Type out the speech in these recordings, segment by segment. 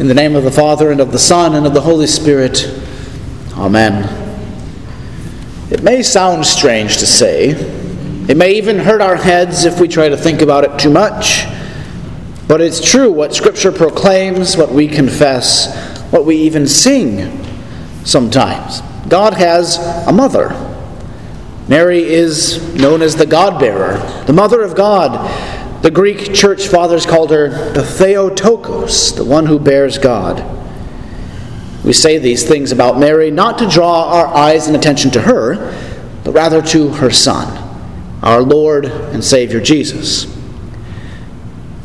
In the name of the Father, and of the Son, and of the Holy Spirit. Amen. It may sound strange to say, it may even hurt our heads if we try to think about it too much, but it's true what Scripture proclaims, what we confess, what we even sing sometimes. God has a mother. Mary is known as the God bearer, the mother of God the Greek church fathers called her the Theotokos, the one who bears God. We say these things about Mary not to draw our eyes and attention to her, but rather to her Son, our Lord and Savior Jesus.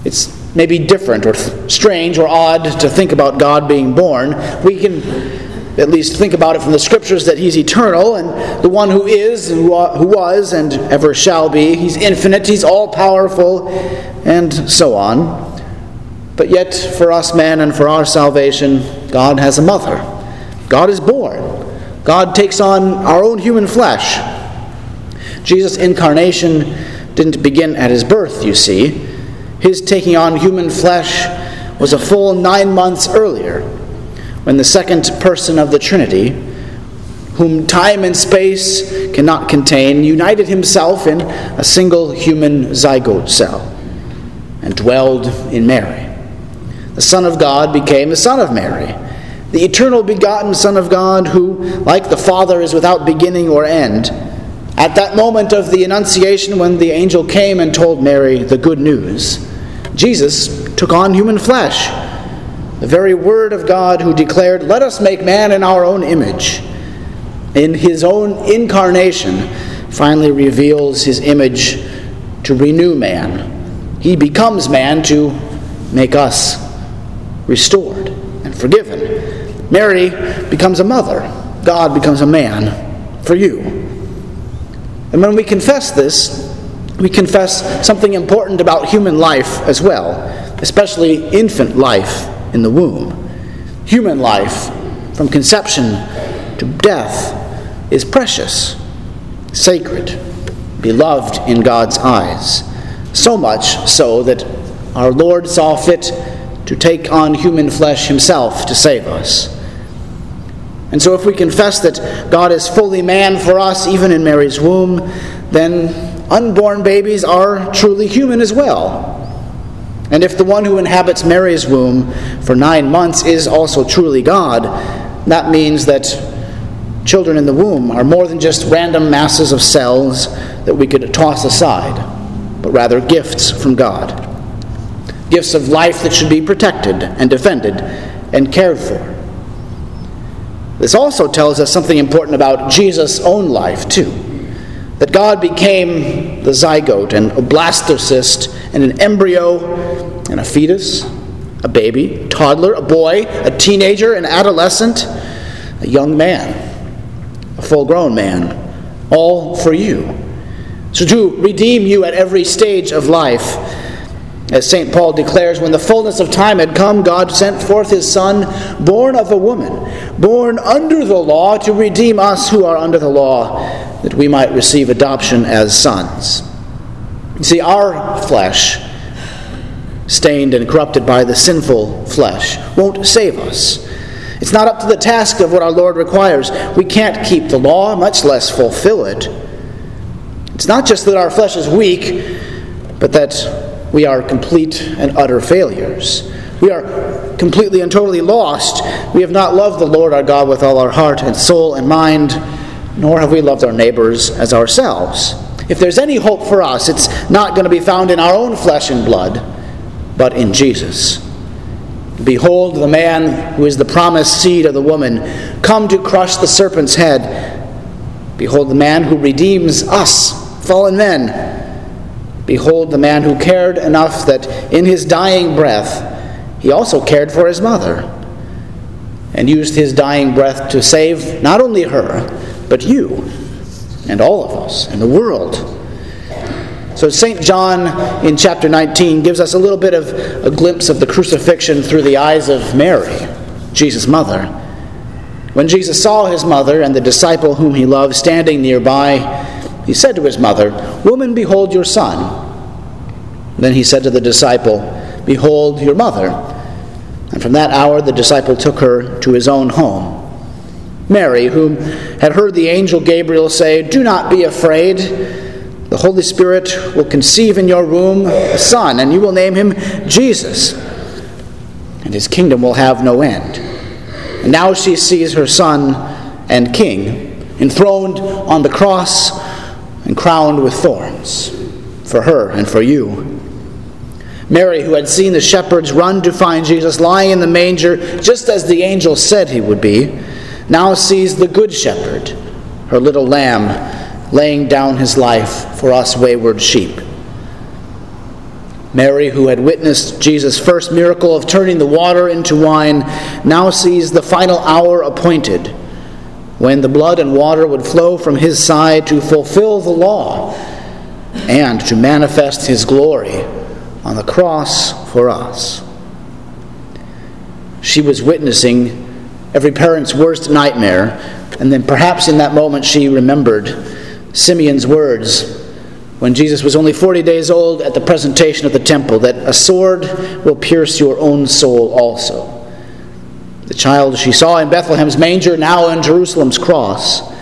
It's maybe different or strange or odd to think about God being born. We can at least think about it from the scriptures that he's eternal and the one who is and who was and ever shall be. He's infinite, he's all powerful, and so on. But yet, for us men and for our salvation, God has a mother. God is born. God takes on our own human flesh. Jesus' incarnation didn't begin at his birth, you see. His taking on human flesh was a full nine months earlier when the second person of the Trinity, whom time and space cannot contain, united himself in a single human zygote cell and dwelled in Mary. The Son of God became the Son of Mary, the eternal begotten Son of God, who, like the Father, is without beginning or end. At that moment of the Annunciation, when the angel came and told Mary the good news, Jesus took on human flesh the very Word of God who declared, Let us make man in our own image, in his own incarnation, finally reveals his image to renew man. He becomes man to make us restored and forgiven. Mary becomes a mother, God becomes a man for you. And when we confess this, we confess something important about human life as well, especially infant life in the womb. Human life, from conception to death, is precious, sacred, beloved in God's eyes. So much so that our Lord saw fit to take on human flesh himself to save us. And so, if we confess that God is fully man for us, even in Mary's womb, then unborn babies are truly human as well. And if the one who inhabits Mary's womb for nine months is also truly God, that means that children in the womb are more than just random masses of cells that we could toss aside, but rather gifts from God. Gifts of life that should be protected and defended and cared for. This also tells us something important about Jesus' own life, too. That God became the zygote and a blastocyst and an embryo and a fetus, a baby, toddler, a boy, a teenager, an adolescent, a young man, a full grown man, all for you. So to redeem you at every stage of life. As St. Paul declares, when the fullness of time had come, God sent forth his Son, born of a woman, born under the law, to redeem us who are under the law, that we might receive adoption as sons. You see, our flesh stained and corrupted by the sinful flesh, won't save us. It's not up to the task of what our Lord requires. We can't keep the law, much less fulfill it. It's not just that our flesh is weak, but that we are complete and utter failures. We are completely and totally lost. We have not loved the Lord our God with all our heart and soul and mind, nor have we loved our neighbors as ourselves. If there's any hope for us, it's not going to be found in our own flesh and blood but in Jesus. Behold, the man who is the promised seed of the woman, come to crush the serpent's head. Behold, the man who redeems us, fallen men. Behold, the man who cared enough that in his dying breath he also cared for his mother and used his dying breath to save not only her, but you and all of us and the world. So, St. John in chapter 19 gives us a little bit of a glimpse of the crucifixion through the eyes of Mary, Jesus' mother. When Jesus saw his mother and the disciple whom he loved standing nearby, he said to his mother, Woman, behold your son. Then he said to the disciple, Behold your mother. And from that hour the disciple took her to his own home. Mary, whom had heard the angel Gabriel say, Do not be afraid. The Holy Spirit will conceive in your womb a son, and you will name him Jesus. And his kingdom will have no end. And now she sees her son and king enthroned on the cross and crowned with thorns for her and for you. Mary, who had seen the shepherds run to find Jesus lying in the manger just as the angel said he would be, now sees the good shepherd, her little lamb, laying down his life for us wayward sheep. Mary, who had witnessed Jesus' first miracle of turning the water into wine, now sees the final hour appointed when the blood and water would flow from his side to fulfill the law and to manifest his glory on the cross for us. She was witnessing every parent's worst nightmare, and then perhaps in that moment she remembered Simeon's words when Jesus was only 40 days old at the presentation of the temple that a sword will pierce your own soul also. The child she saw in Bethlehem's manger, now in Jerusalem's cross.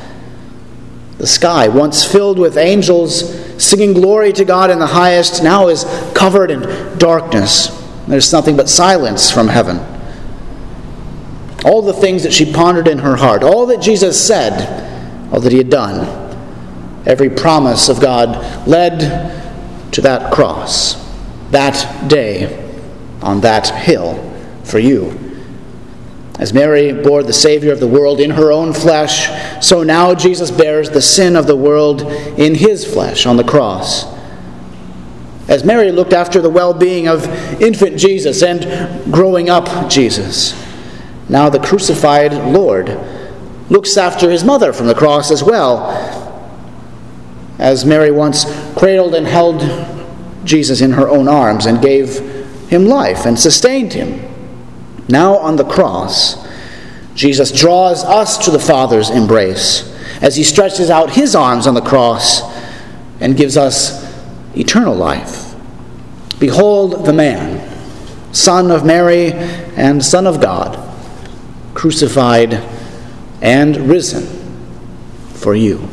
The sky, once filled with angels singing glory to God in the highest, now is covered in darkness. There's nothing but silence from heaven. All the things that she pondered in her heart, all that Jesus said, all that he had done, every promise of God led to that cross, that day, on that hill for you. As Mary bore the Savior of the world in her own flesh, so now Jesus bears the sin of the world in his flesh on the cross. As Mary looked after the well being of infant Jesus and growing up Jesus, now the crucified Lord looks after his mother from the cross as well. As Mary once cradled and held Jesus in her own arms and gave him life and sustained him now on the cross, Jesus draws us to the Father's embrace as he stretches out his arms on the cross and gives us eternal life. Behold the man, Son of Mary and Son of God, crucified and risen for you.